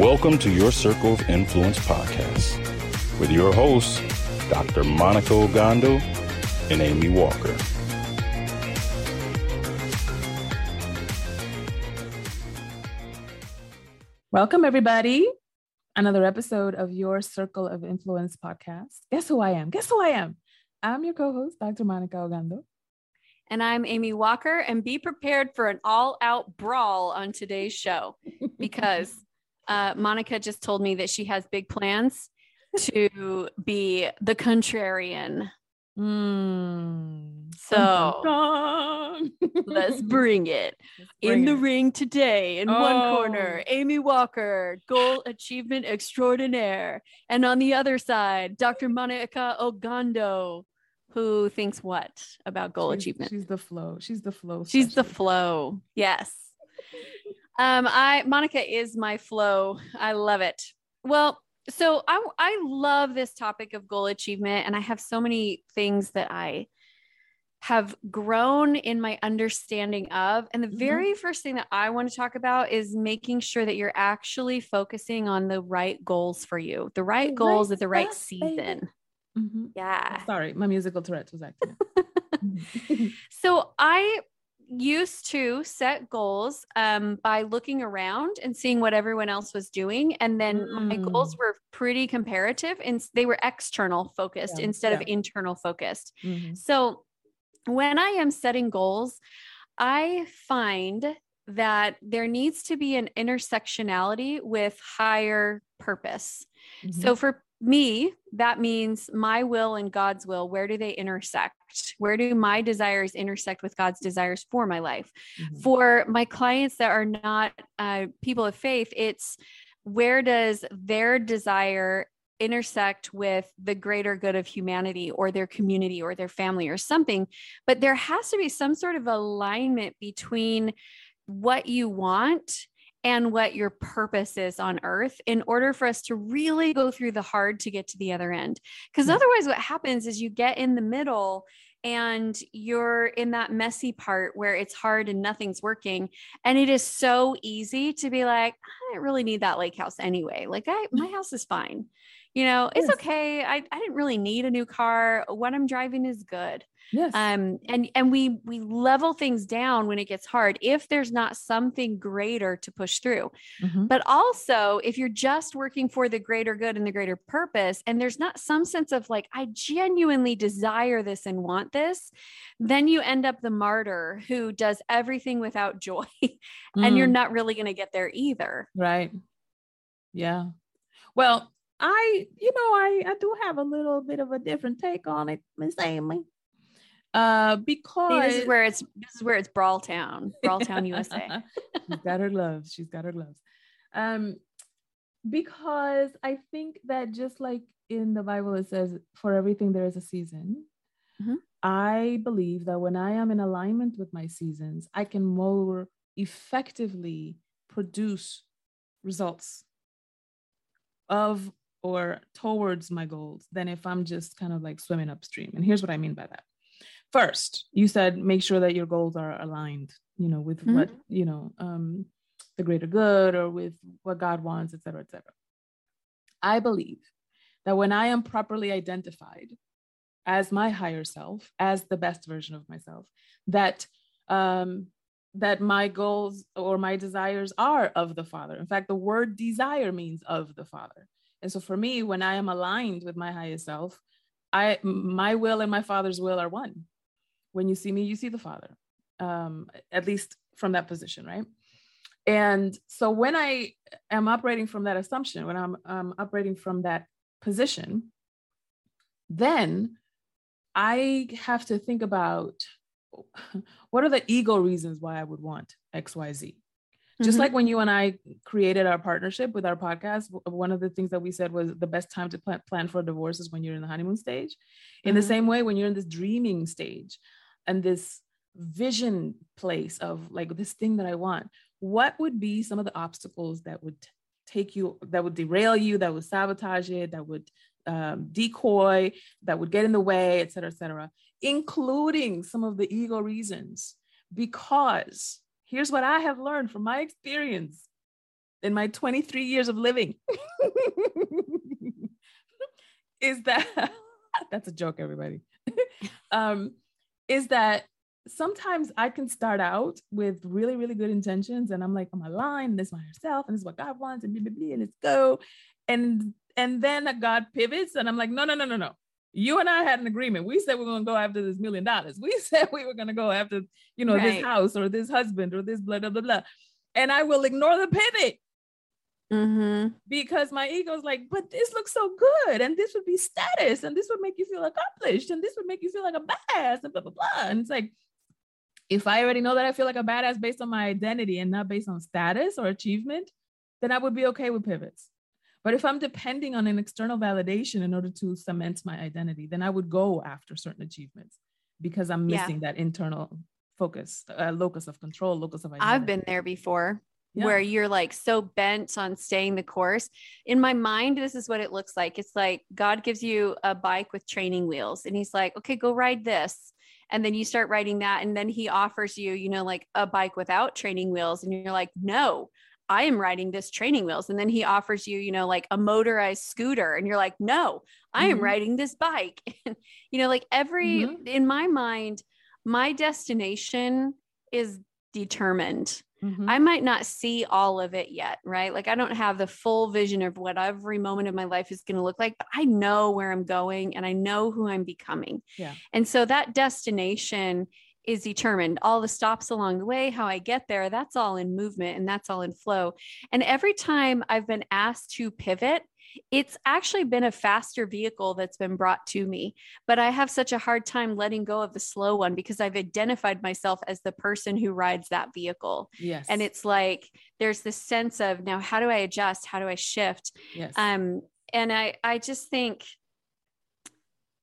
Welcome to your Circle of Influence podcast with your hosts, Dr. Monica Ogando and Amy Walker. Welcome, everybody. Another episode of your Circle of Influence podcast. Guess who I am? Guess who I am? I'm your co host, Dr. Monica Ogando. And I'm Amy Walker. And be prepared for an all out brawl on today's show because uh, Monica just told me that she has big plans to be the contrarian. Mm. So let's bring it. Let's bring In the ring today, in one Oh. corner, Amy Walker, goal achievement extraordinaire. And on the other side, Dr. Monica Ogando, who thinks what about goal She's- achievement? She's the flow. She's the flow. She's the flow. Yes. Um, I Monica is my flow. I love it. Well, so I I love this topic of goal achievement, and I have so many things that I have grown in my understanding of. And the Mhm. very first thing that I want to talk about is making sure that you're actually focusing on the right goals for you, the right goals at the right stuff, season. Mhm. Yeah. Sorry, my musical Tourette's was acting. So I used to set goals um, by looking around and seeing what everyone else was doing. And then my goals Mm. were pretty comparative and they were external focused Yeah, instead of internal focused. Mhm. So when I am setting goals, I find that there needs to be an intersectionality with higher purpose. Mhm. So for me, that means my will and God's will. Where do they intersect? Where do my desires intersect with God's desires for my life? Mhm. For my clients that are not uh, people of faith, it's where does their desire intersect with the greater good of humanity or their community or their family or something? But there has to be some sort of alignment between what you want and what your purpose is on earth in order for us to really go through the hard to get to the other end. Because Yeah. Hmm. otherwise, what happens is you get in the middle and you're in that messy part where it's hard and nothing's working. And it is so easy to be like, I didn't really need that lake house anyway. Like, I, my house is fine. You know, it's Yes. okay. I, I didn't really need a new car. What I'm driving is good Yes. um and and we we level things down when it gets hard if there's not something greater to push through Mhm. but also if you're just working for the greater good and the greater purpose and there's not some sense of like i genuinely desire this and want this then you end up the martyr who does everything without joy and you're Mm. not really going to get there either Right. Yeah. Well, I, you know, I, I do have a little bit of a different take on it, Miss Amy. Uh, See, because this is where it's this is where it's brawl town brawl town usa she's got her gloves. She's got her gloves. Um, because I think that just like in the Bible, it says, for everything there is a season. Mhm. I believe that when I am in alignment with my seasons, I can more effectively produce results of or towards my goals than if I'm just kind of like swimming upstream. And here's what I mean by that. First, you said make sure that your goals are aligned, you know, with Mhm. what, you know, um, the greater good or with what God wants, et cetera, et cetera. I believe that when I am properly identified as my higher self, as the best version of myself, that um, that my goals or my desires are of the Father. In fact, the word desire means of the Father. And so for me, when I am aligned with my highest self, I my will and my Father's will are one. When you see me, you see the Father. Um, at least from that position, right? And so when I am operating from that assumption, when I'm um, operating from that position, then I have to think about what are the ego reasons why I would want XYZ? Just Mhm. like when you and I created our partnership with our podcast, one of the things that we said was the best time to plan, plan for a divorce is when you're in the honeymoon stage. In the Mhm. same way, when you're in this dreaming stage and this vision place of like this thing that I want, what would be some of the obstacles that would take you, that would derail you, that would sabotage it, that would um, decoy, that would get in the way, et cetera, et cetera, including some of the ego reasons? Because here's what I have learned from my experience in my 23 years of living is that that's a joke, everybody. um, is that sometimes I can start out with really, really good intentions, and I'm like, I'm aligned, this is my herself, and this is what God wants, and blah, blah, blah, and let's go. And and then God pivots, and I'm like, no, no, no, no, no. You and I had an agreement. We said we going to go after this million dollars. We said we were going to go after, you know, this house or this husband or this blah blah blah blah. And I will ignore the pivot Mhm. because my ego is like, but this looks so good, and this would be status, and this would make you feel accomplished, and this would make you feel like a badass, and blah blah blah. And it's like, if I already know that I feel like a badass based on my identity and not based on status or achievement, then I would be okay with pivots. But if I'm depending on an external validation in order to cement my identity, then I would go after certain achievements because I'm Yeah. missing that internal focus, uh, locus of control, locus of identity. I've been there before. Yeah. where you're like so bent on staying the course. In my mind, this is what it looks like. It's like God gives you a bike with training wheels, and He's like, okay, go ride this. And then you start riding that. And then He offers you, you know, like a bike without training wheels. And you're like, no, I am riding this training wheels. And then He offers you, you know, like a motorized scooter. And you're like, no, I am Mhm. riding this bike. And, you know, like every, Mhm. in my mind, my destination is determined. Mhm. I might not see all of it yet, right? Like I don't have the full vision of what every moment of my life is going to look like, but I know where I'm going and I know who I'm becoming. Yeah. And so that destination is determined. All the stops along the way, how I get there, that's all in movement and that's all in flow. And every time I've been asked to pivot, it's actually been a faster vehicle that's been brought to me. But I have such a hard time letting go of the slow one because I've identified myself as the person who rides that vehicle. yes. And it's like there's this sense of now how do I adjust? How do I shift? yes. Um, and I I just think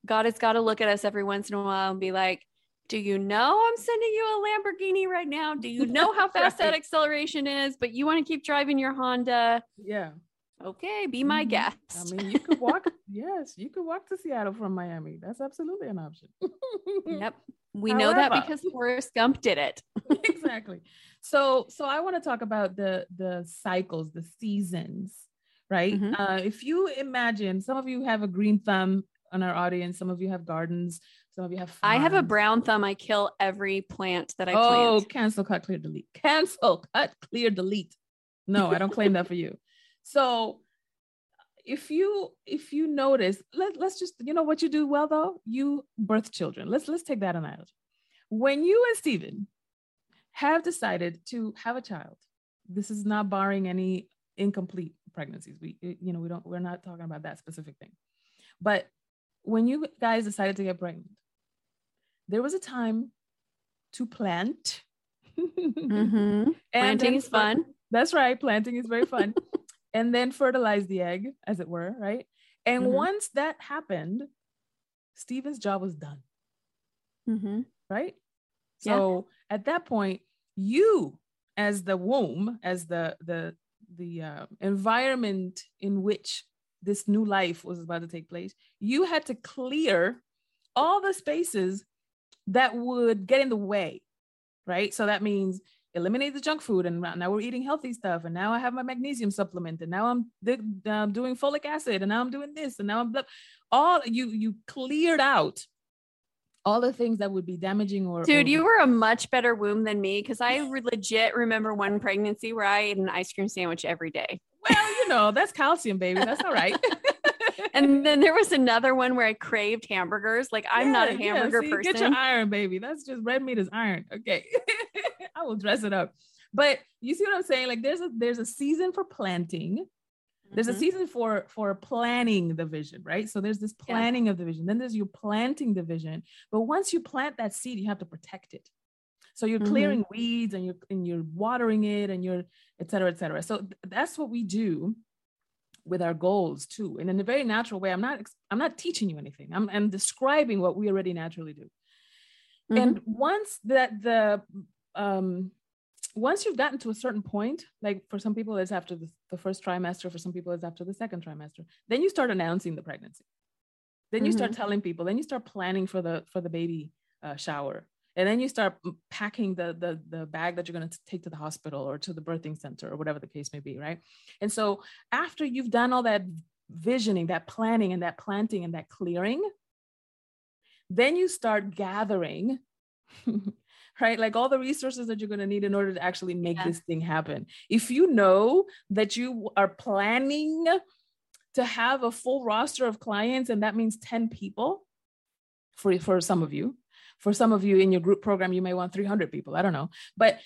God has got to look at us every once in a while and be like, do you know I'm sending you a Lamborghini right now? Do you know how fast that acceleration is? But you want to keep driving your Honda. yeah. Okay, be my Mhm. guest. I mean, you could walk. yes, you could walk to Seattle from Miami. That's absolutely an option. yep. We know that However- because Forrest Gump did it. exactly. So, so I want to talk about the the cycles, the seasons, right? Mhm. Uh, if you imagine, some of you have a green thumb on our audience. Some of you have gardens. Some of you have. I have a brown thumb. I kill every plant that I Oh, plant. cancel, cut, clear, delete. Cancel, cut, clear, delete. No, I don't claim that for you. So if you if you notice, let, let's just, you know what you do well though? You birth children. Let's let's take that analogy. When you and Stephen have decided to have a child, this is not barring any incomplete pregnancies. We you know, we don't we're not talking about that specific thing. But when you guys decided to get pregnant, there was a time to plant. Mhm. And Planting is fun. That's right. Planting is very fun. and then fertilize the egg, as it were, right? And Mhm. once that happened, Stephen's job was done, Mhm. right? Yeah. So at that point, you, as the womb, as the the the uh, environment in which this new life was about to take place, you had to clear all the spaces that would get in the way, right? So that means eliminate the junk food, and now we're eating healthy stuff, and now I have my magnesium supplement, and now I'm th- uh, doing folic acid, and now I'm doing this, and now I'm blah. all you you cleared out all the things that would be damaging or Dude, or- you were a much better womb than me because I legit remember one pregnancy where I ate an ice cream sandwich every day. well, you know that's calcium, baby. That's all right. And then there was another one where I craved hamburgers. Like I'm not a Yeah, yeah, hamburger see, person. Get your iron, baby. That's just red meat is iron. Okay. I will dress it up. But you see what I'm saying? Like there's a there's a season for planting, There's a Mhm. season for for planning the vision, right? So there's this Yeah. planning of the vision. Then there's you planting the vision. But once you plant that seed, you have to protect it. So you're Mhm. clearing weeds and you're and you're watering it and you're et cetera, et cetera. So th- that's what we do with our goals too. And in a very natural way. I'm not I'm not teaching you anything. I'm, I'm describing what we already naturally do. Mhm. And once that the um once you've gotten to a certain point, like for some people it's after the, the first trimester, for some people it's after the second trimester, then you start announcing the pregnancy. Then you start telling people, then you start planning for the for the baby uh, shower. And then you start packing the, the the bag that you're going to take to the hospital or to the birthing center or whatever the case may be, right? And so after you've done all that visioning, that planning and that planting and that clearing, then you start gathering right? Like all the resources that you're going to need in order to actually make Yeah. this thing happen. If you know that you are planning to have a full roster of clients and that means 10 people for for some of you for some of you in your group program you may want 300 people i don't know. But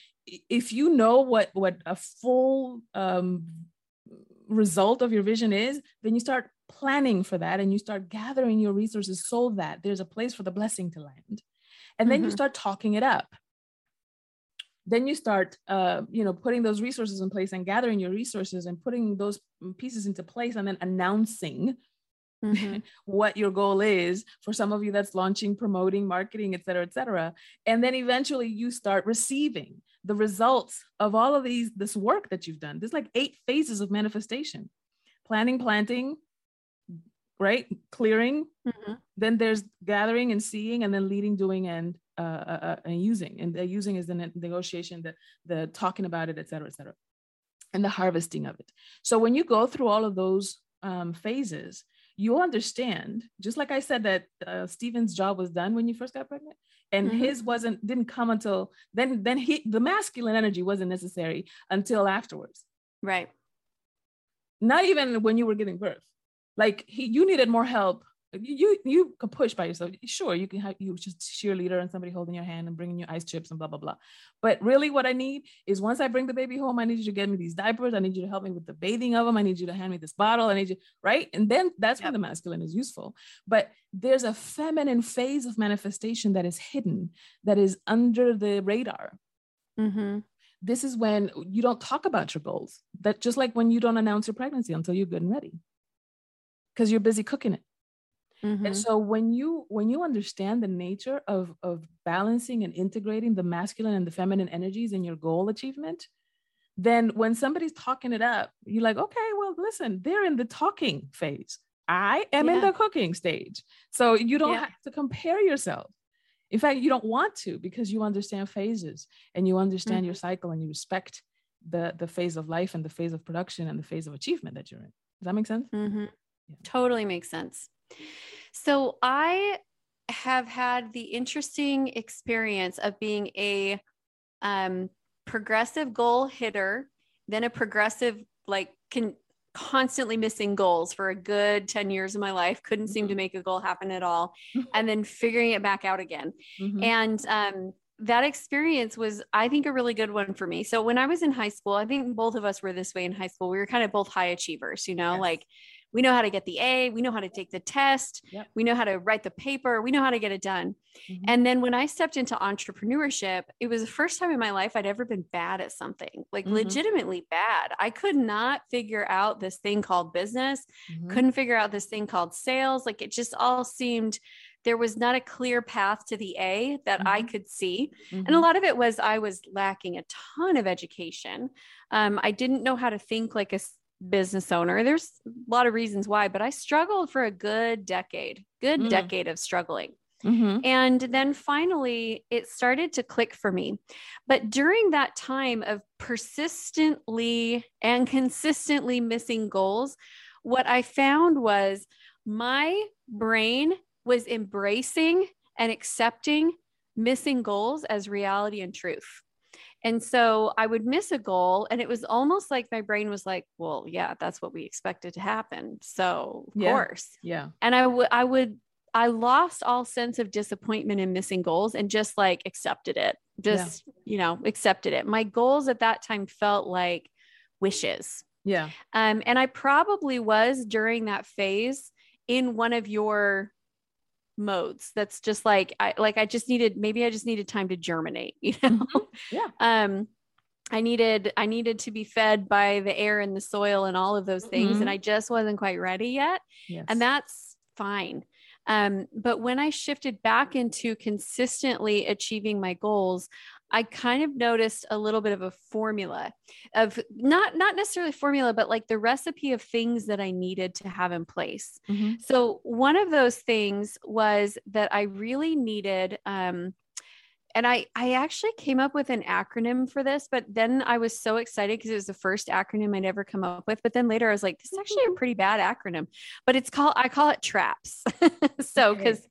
if you know what what a full um, result of your vision is then you start planning for that and you start gathering your resources so that there's a place for the blessing to land. And then you Mhm. start talking it up then you start uh, you know putting those resources in place and gathering your resources and putting those pieces into place and then announcing Mhm. what your goal is for some of you that's launching promoting marketing et cetera et cetera. And then eventually you start receiving the results of all of these this work that you've done. There's like eight phases of manifestation. Planning planting right? Clearing. Mhm. then there's gathering and seeing and then leading doing and uh, uh, uh, and using and the using is the ne- negotiation the the talking about it et cetera et cetera and the harvesting of it so when you go through all of those um, phases you understand just like i said that uh, Stephen's job was done when you first got pregnant and Mhm. his wasn't didn't come until then then he the masculine energy wasn't necessary until afterwards Right. not even when you were giving birth like he, you needed more help you you can push by yourself. Sure you can have you just cheerleader and somebody holding your hand and bringing you ice chips and blah blah blah. But really what i need is once i bring the baby home i need you to get me these diapers. I need you to help me with the bathing of them i need you to hand me this bottle. I need you right? And then that's when the masculine is useful. But there's a feminine phase of manifestation that is hidden that is under the radar. Mm-hmm. this is when you don't talk about your goals. That just like when you don't announce your pregnancy until you're good and ready. Because you're busy cooking it Mm-hmm. and so when you when you understand the nature of of balancing and integrating the masculine and the feminine energies in your goal achievement then when somebody's talking it up you're like okay well listen they're in the talking phase i am in the cooking stage so you don't Yeah. have to compare yourself in fact you don't want to because you understand phases and you understand your cycle and you respect the the phase of life and the phase of production and the phase of achievement that you're in does that make sense Mm-hmm. Yeah. Totally makes sense. So I have had the interesting experience of being a um, progressive goal hitter, then a progressive like can constantly missing goals for a good 10 years of my life couldn't seem to make a goal happen at all and then figuring it back out again Mhm. and um, that experience was, I think, a really good one for me. So when I was in high school, I think both of us were this way in high school. We were kind of both high achievers, you know, Yes. like we know how to get the A, we know how to take the test, Yep. we know how to write the paper, we know how to get it done. Mhm. And then when I stepped into entrepreneurship, it was the first time in my life I'd ever been bad at something, like Mhm. legitimately bad. I could not figure out this thing called business Mhm. couldn't figure out this thing called sales. Like it just all seemed there was not a clear path to the A that I could see. And a Mhm. lot of it was I was lacking a ton of education. Um, I didn't know how to think like a business owner. There's a lot of reasons why, but I struggled for a good decade, good Mm. decade of struggling. Mhm. And then finally, it started to click for me. But during that time of persistently and consistently missing goals, what I found was my brain was embracing and accepting missing goals as reality and truth. And so I would miss a goal, and it was almost like my brain was like, well, yeah, that's what we expected to happen. So, of Yeah. course Yeah. and I would I would I lost all sense of disappointment in missing goals and just like accepted it. Just, you know, accepted it. My goals at that time felt like wishes. Yeah. Um, and I probably was during that phase in one of your modes that's just like I like I just needed maybe I just needed time to germinate, you know. Mhm. Yeah. Um I needed I needed to be fed by the air and the soil and all of those things Mhm. and I just wasn't quite ready yet Yes. and that's fine. Um, but when I shifted back into consistently achieving my goals, I kind of noticed a little bit of a formula of not not necessarily formula, but like the recipe of things that I needed to have in place. Mhm. So one of those things was that I really needed um and I I actually came up with an acronym for this, but then I was so excited because it was the first acronym I'd ever come up with. But then later I was like, this is actually a pretty bad acronym. But it's called I call it traps. so Okay. because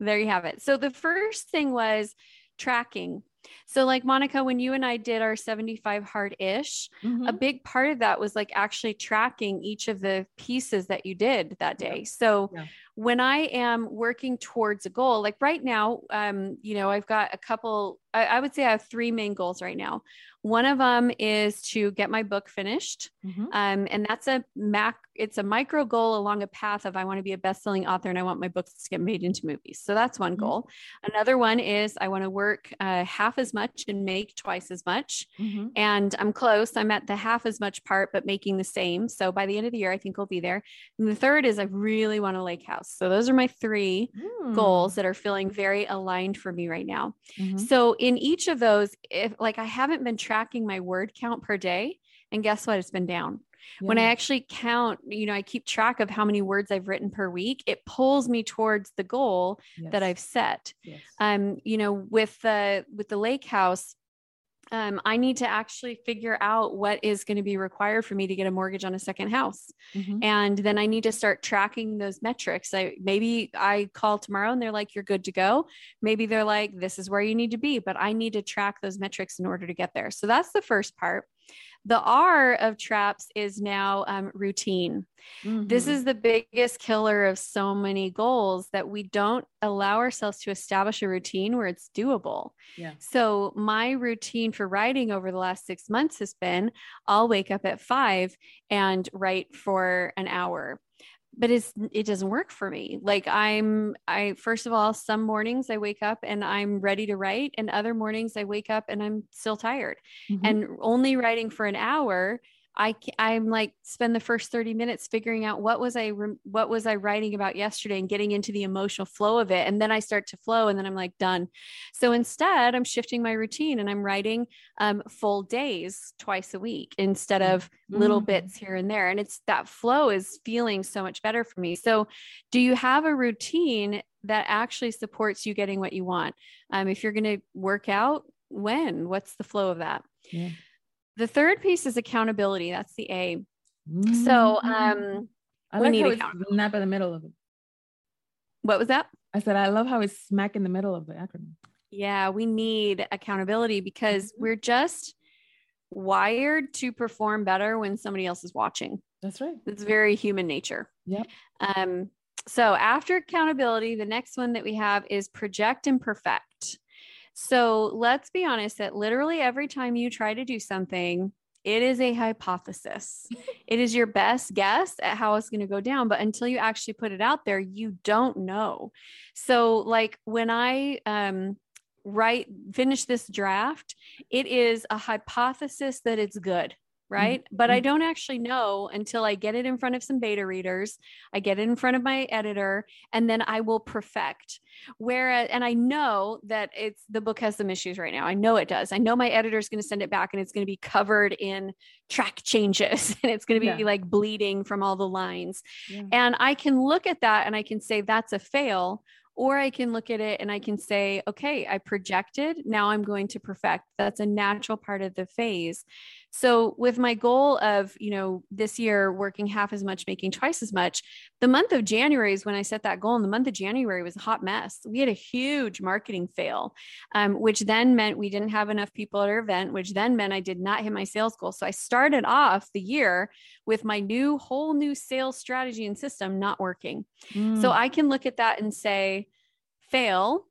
there you have it. So the first thing was tracking. So like Monica, when you and I did our 75 hard ish, a Mhm. big part of that was like actually tracking each of the pieces that you did that Yeah. day. So Yeah. When I am working towards a goal, like right now, um, you know, I've got a couple, I, I would say I have three main goals right now. One of them is to get my book finished. Mhm. Um, and that's a mac, it's a micro goal along a path of I want to be a best-selling author and I want my books to get made into movies. So that's one Mhm. goal. Another one is I want to work uh, half as much and make twice as much Mhm. and I'm close. I'm at the half as much part, but making the same. So by the end of the year, I think we'll be there. And the third is I really want a lake house. So those are my three goals that are feeling very aligned for me right now. Mhm. So in each of those, if like I haven't been tracking my word count per day, and guess what? It's been down. When I actually count, you know, I keep track of how many words I've written per week, it pulls me towards the goal that I've set Yes. um you know with the with the lake house um, I need to actually figure out what is going to be required for me to get a mortgage on a second house. Mhm. And then I need to start tracking those metrics. I maybe I call tomorrow and they're like, you're good to go. Maybe they're like, this is where you need to be, but I need to track those metrics in order to get there. So that's the first part. The R of traps is now um, routine. This Mhm. is the biggest killer of so many goals that we don't allow ourselves to establish a routine where it's doable. Yeah. So, my routine for writing over the last six months has been I'll wake up at five and write for an hour. But it's it doesn't work for me. Like I'm I first of all, some mornings I wake up and I'm ready to write, and other mornings I wake up and I'm still tired Mhm. and only writing for an hour I I'm like spend the first 30 minutes figuring out what was I what was I writing about yesterday and getting into the emotional flow of it and then I start to flow and then I'm like done. So instead I'm shifting my routine and I'm writing um, full days twice a week instead of little Mhm. bits here and there and it's that flow is feeling so much better for me. So do you have a routine that actually supports you getting what you want? Um, if you're going to work out, when? What's the flow of that? Yeah. The third piece is accountability. That's the A. So, Mhm. um, I we like need how it's accountability. snap in the middle of it. what was that? I said I love how it's smack in the middle of the acronym. Yeah, we need accountability because Mhm. we're just wired to perform better when somebody else is watching. That's right. It's very human nature. Yep. Um, so after accountability, the next one that we have is project and perfect. So let's be honest that literally every time you try to do something, it is a hypothesis. it is your best guess at how it's going to go down, but until you actually put it out there, you don't know. So like when I um write finish this draft, it is a hypothesis that it's good right? But I Mhm. don't actually know until I get it in front of some beta readers. I get it in front of my editor, and then I will perfect. Whereas, and I know that it's the book has some issues right now. I know it does. I know my editor is going to send it back and it's going to be covered in track changes and it's going to be Yeah. like bleeding from all the lines. Yeah. And I can look at that and I can say that's a fail. Or I can look at it and I can say, okay, I projected. Now I'm going to perfect. That's a natural part of the phase. So, with my goal of, you know, this year working half as much, making twice as much, the month of January is when I set that goal. And the month of January was a hot mess. We had a huge marketing fail, um, which then meant we didn't have enough people at our event, which then meant I did not hit my sales goal. So, I started off the year with my new whole new sales strategy and system not working. So Mm. I can look at that and say, fail.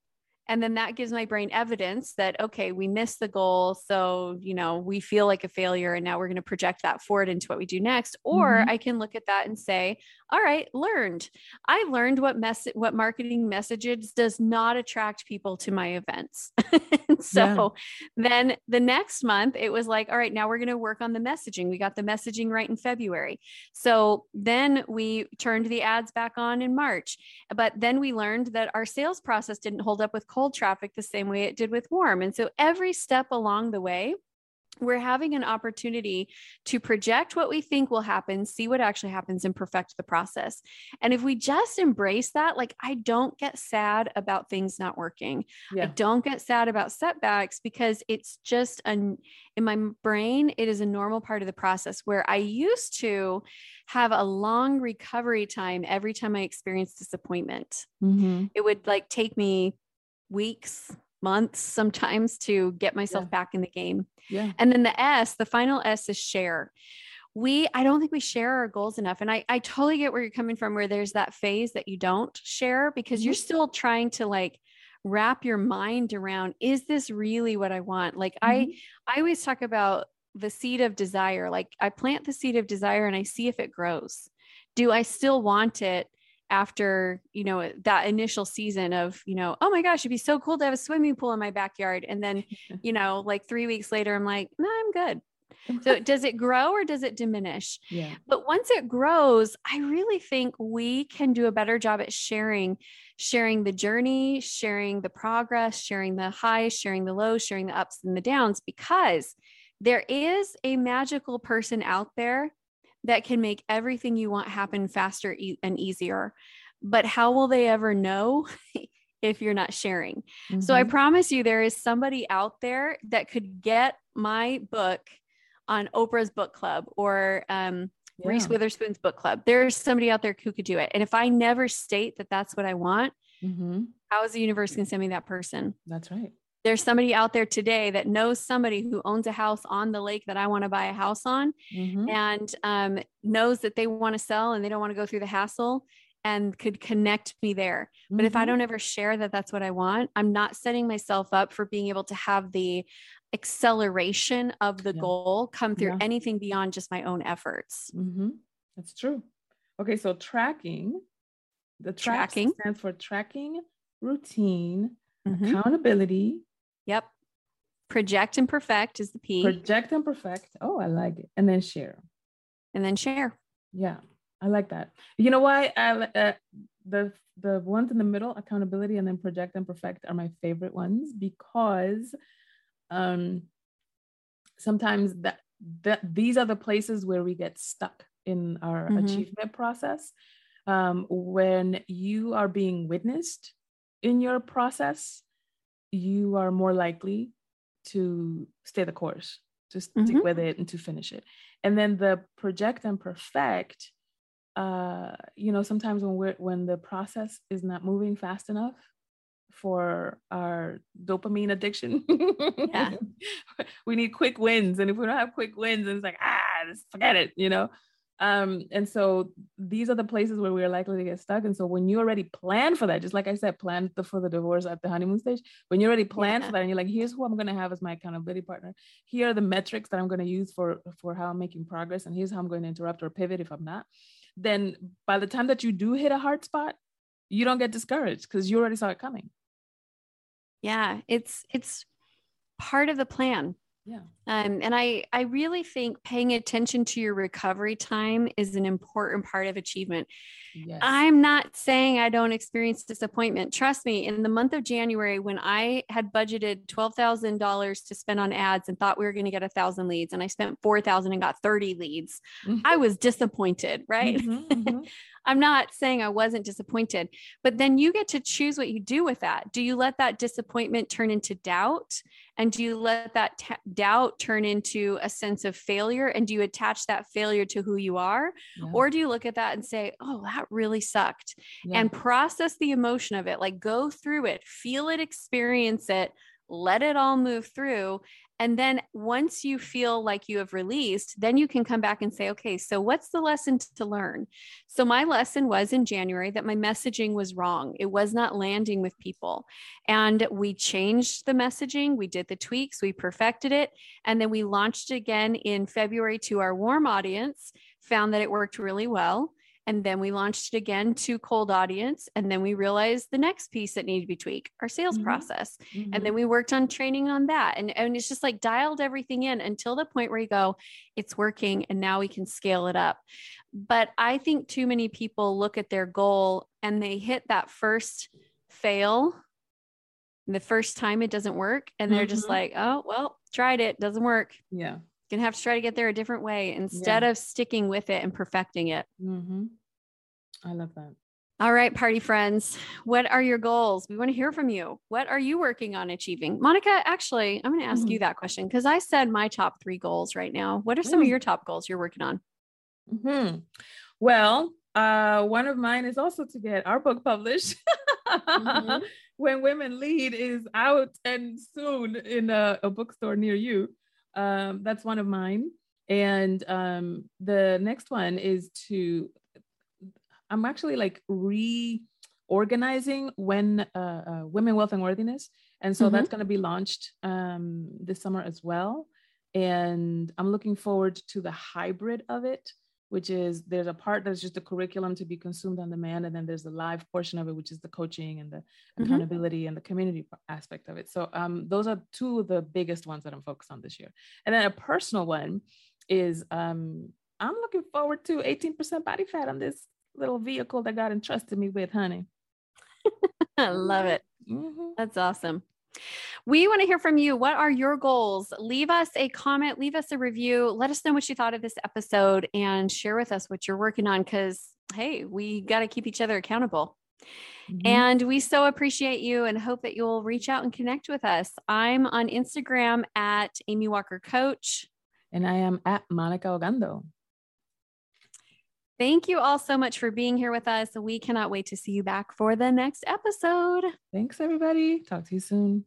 And then that gives my brain evidence that okay we missed the goal. So you know we feel like a failure and now we're going to project that forward into what we do next. Or mm-hmm. i can look at that and say all right learned. I learned what mess what marketing messages does not attract people to my events. So yeah. then the next month it was like all right now we're going to work on the messaging. We got the messaging right in february. So then we turned the ads back on in march. But then we learned that our sales process didn't hold up with cold traffic the same way it did with warm. And so every step along the way, we're having an opportunity to project what we think will happen, see what actually happens, and perfect the process. And if we just embrace that, like I don't get sad about things not working. Yeah. I don't get sad about setbacks because it's just an in my brain, it is a normal part of the process where I used to have a long recovery time every time I experienced disappointment. Mm-hmm. It would like take me weeks, months sometimes to get myself yeah. back in the game. Yeah. And then the S, the final S is share. We, I don't think we share our goals enough. And I, I totally get where you're coming from, where there's that phase that you don't share because mm-hmm. you're still trying to like wrap your mind around, is this really what I want? Like mm-hmm. I, I always talk about the seed of desire. Like I plant the seed of desire and I see if it grows. Do I still want it? After you know that initial season of you know oh my gosh it'd be so cool to have a swimming pool in my backyard. And then you know like three weeks later i'm like no i'm good. So does it grow or does it diminish? Yeah. But once it grows i really think we can do a better job at sharing sharing the journey sharing the progress sharing the highs sharing the lows sharing the ups and the downs because there is a magical person out there that can make everything you want happen faster e- and easier. But how will they ever know if you're not sharing? Mm-hmm. So I mm-hmm. promise you, there is somebody out there that could get my book on Oprah's book club or um, yeah. Reese Witherspoon's book club. There's somebody out there who could do it. And if I never state that that's what I want, mm-hmm. how is the universe going to send me that person? That's right there's somebody out there today that knows somebody who owns a house on the lake that I want to buy a house on mm-hmm. and um, knows that they want to sell and they don't want to go through the hassle and could connect me there. But mm-hmm. if I mm-hmm. don't ever share that that's what I want, I'm not setting myself up for being able to have the acceleration of the yeah. goal come through yeah. anything beyond just my own efforts. Mm-hmm. That's true. Okay, so tracking, the tracking stands for tracking, routine, mm-hmm. accountability, Yep. Project and perfect is the P. Project and perfect. Oh, I like it. And then share. And then share. Yeah, I like that. You know why? I, uh, the the ones in the middle, accountability, and then project and perfect, are my favorite ones because um, sometimes that that these are the places where we get stuck in our mm-hmm. achievement process. Um, when you are being witnessed in your process you are more likely to stay the course, to stick mm-hmm. with it and to finish it. And then the project and perfect, uh, you know, sometimes when we're when the process is not moving fast enough for our dopamine addiction, yeah. we need quick wins. And if we don't have quick wins, and it's like, ah, just forget it, you know. Um, and so these are the places where we're likely to get stuck. And so when you already plan for that, just like I said, plan the, for the divorce at the honeymoon stage, when you already plan yeah. for that and you're like, here's who I'm going to have as my accountability partner. Here are the metrics that I'm going to use for, for how I'm making progress. And here's how I'm going to interrupt or pivot if I'm not. Then by the time that you do hit a hard spot, you don't get discouraged because you already saw it coming. Yeah, it's, it's part of the plan yeah. Um, and I, I really think paying attention to your recovery time is an important part of achievement. Yes. I'm not saying I don't experience disappointment. Trust me, in the month of January, when I had budgeted $12,000 to spend on ads and thought we were going to get a thousand leads, and I spent 4,000 and got 30 leads, mm-hmm. I was disappointed, right? Mm-hmm, mm-hmm. I'm not saying I wasn't disappointed, but then you get to choose what you do with that. Do you let that disappointment turn into doubt? And do you let that t- doubt turn into a sense of failure? And do you attach that failure to who you are? Yeah. Or do you look at that and say, oh, that really sucked? Yeah. And process the emotion of it, like go through it, feel it, experience it, let it all move through. And then once you feel like you have released, then you can come back and say, okay, so what's the lesson to learn? So my lesson was in January that my messaging was wrong. It was not landing with people. And we changed the messaging, we did the tweaks, we perfected it. And then we launched again in February to our warm audience, found that it worked really well. And then we launched it again to cold audience. And then we realized the next piece that needed to be tweaked, our sales mm-hmm. process. Mm-hmm. And then we worked on training on that. And, and it's just like dialed everything in until the point where you go, it's working. And now we can scale it up. But I think too many people look at their goal and they hit that first fail. The first time it doesn't work. And they're mm-hmm. just like, oh, well, tried it, doesn't work. Yeah gonna have to try to get there a different way instead yeah. of sticking with it and perfecting it. Mm-hmm. I love that. All right, party friends, what are your goals? We want to hear from you. What are you working on achieving? Monica, actually, I'm going to ask mm-hmm. you that question because I said my top three goals right now. What are some mm. of your top goals you're working on? Mm-hmm. Well, uh, one of mine is also to get our book published. mm-hmm. When Women Lead is out and soon in a, a bookstore near you. Um, that's one of mine. And um, the next one is to, I'm actually like reorganizing when uh, uh, Women, Wealth, and Worthiness. And so mm-hmm. that's going to be launched um, this summer as well. And I'm looking forward to the hybrid of it which is there's a part that's just the curriculum to be consumed on demand and then there's the live portion of it which is the coaching and the mm-hmm. accountability and the community aspect of it. So um, those are two of the biggest ones that i'm focused on this year. And then a personal one is um, i'm looking forward to 18% body fat on this little vehicle that god entrusted me with honey. I love it. Mm-hmm. that's awesome we want to hear from you. What are your goals? Leave us a comment, leave us a review. Let us know what you thought of this episode and share with us what you're working on because, hey, we got to keep each other accountable. Mm-hmm. And we so appreciate you and hope that you'll reach out and connect with us. I'm on Instagram at Amy Walker Coach. And I am at Monica Ogando. Thank you all so much for being here with us. We cannot wait to see you back for the next episode. Thanks, everybody. Talk to you soon.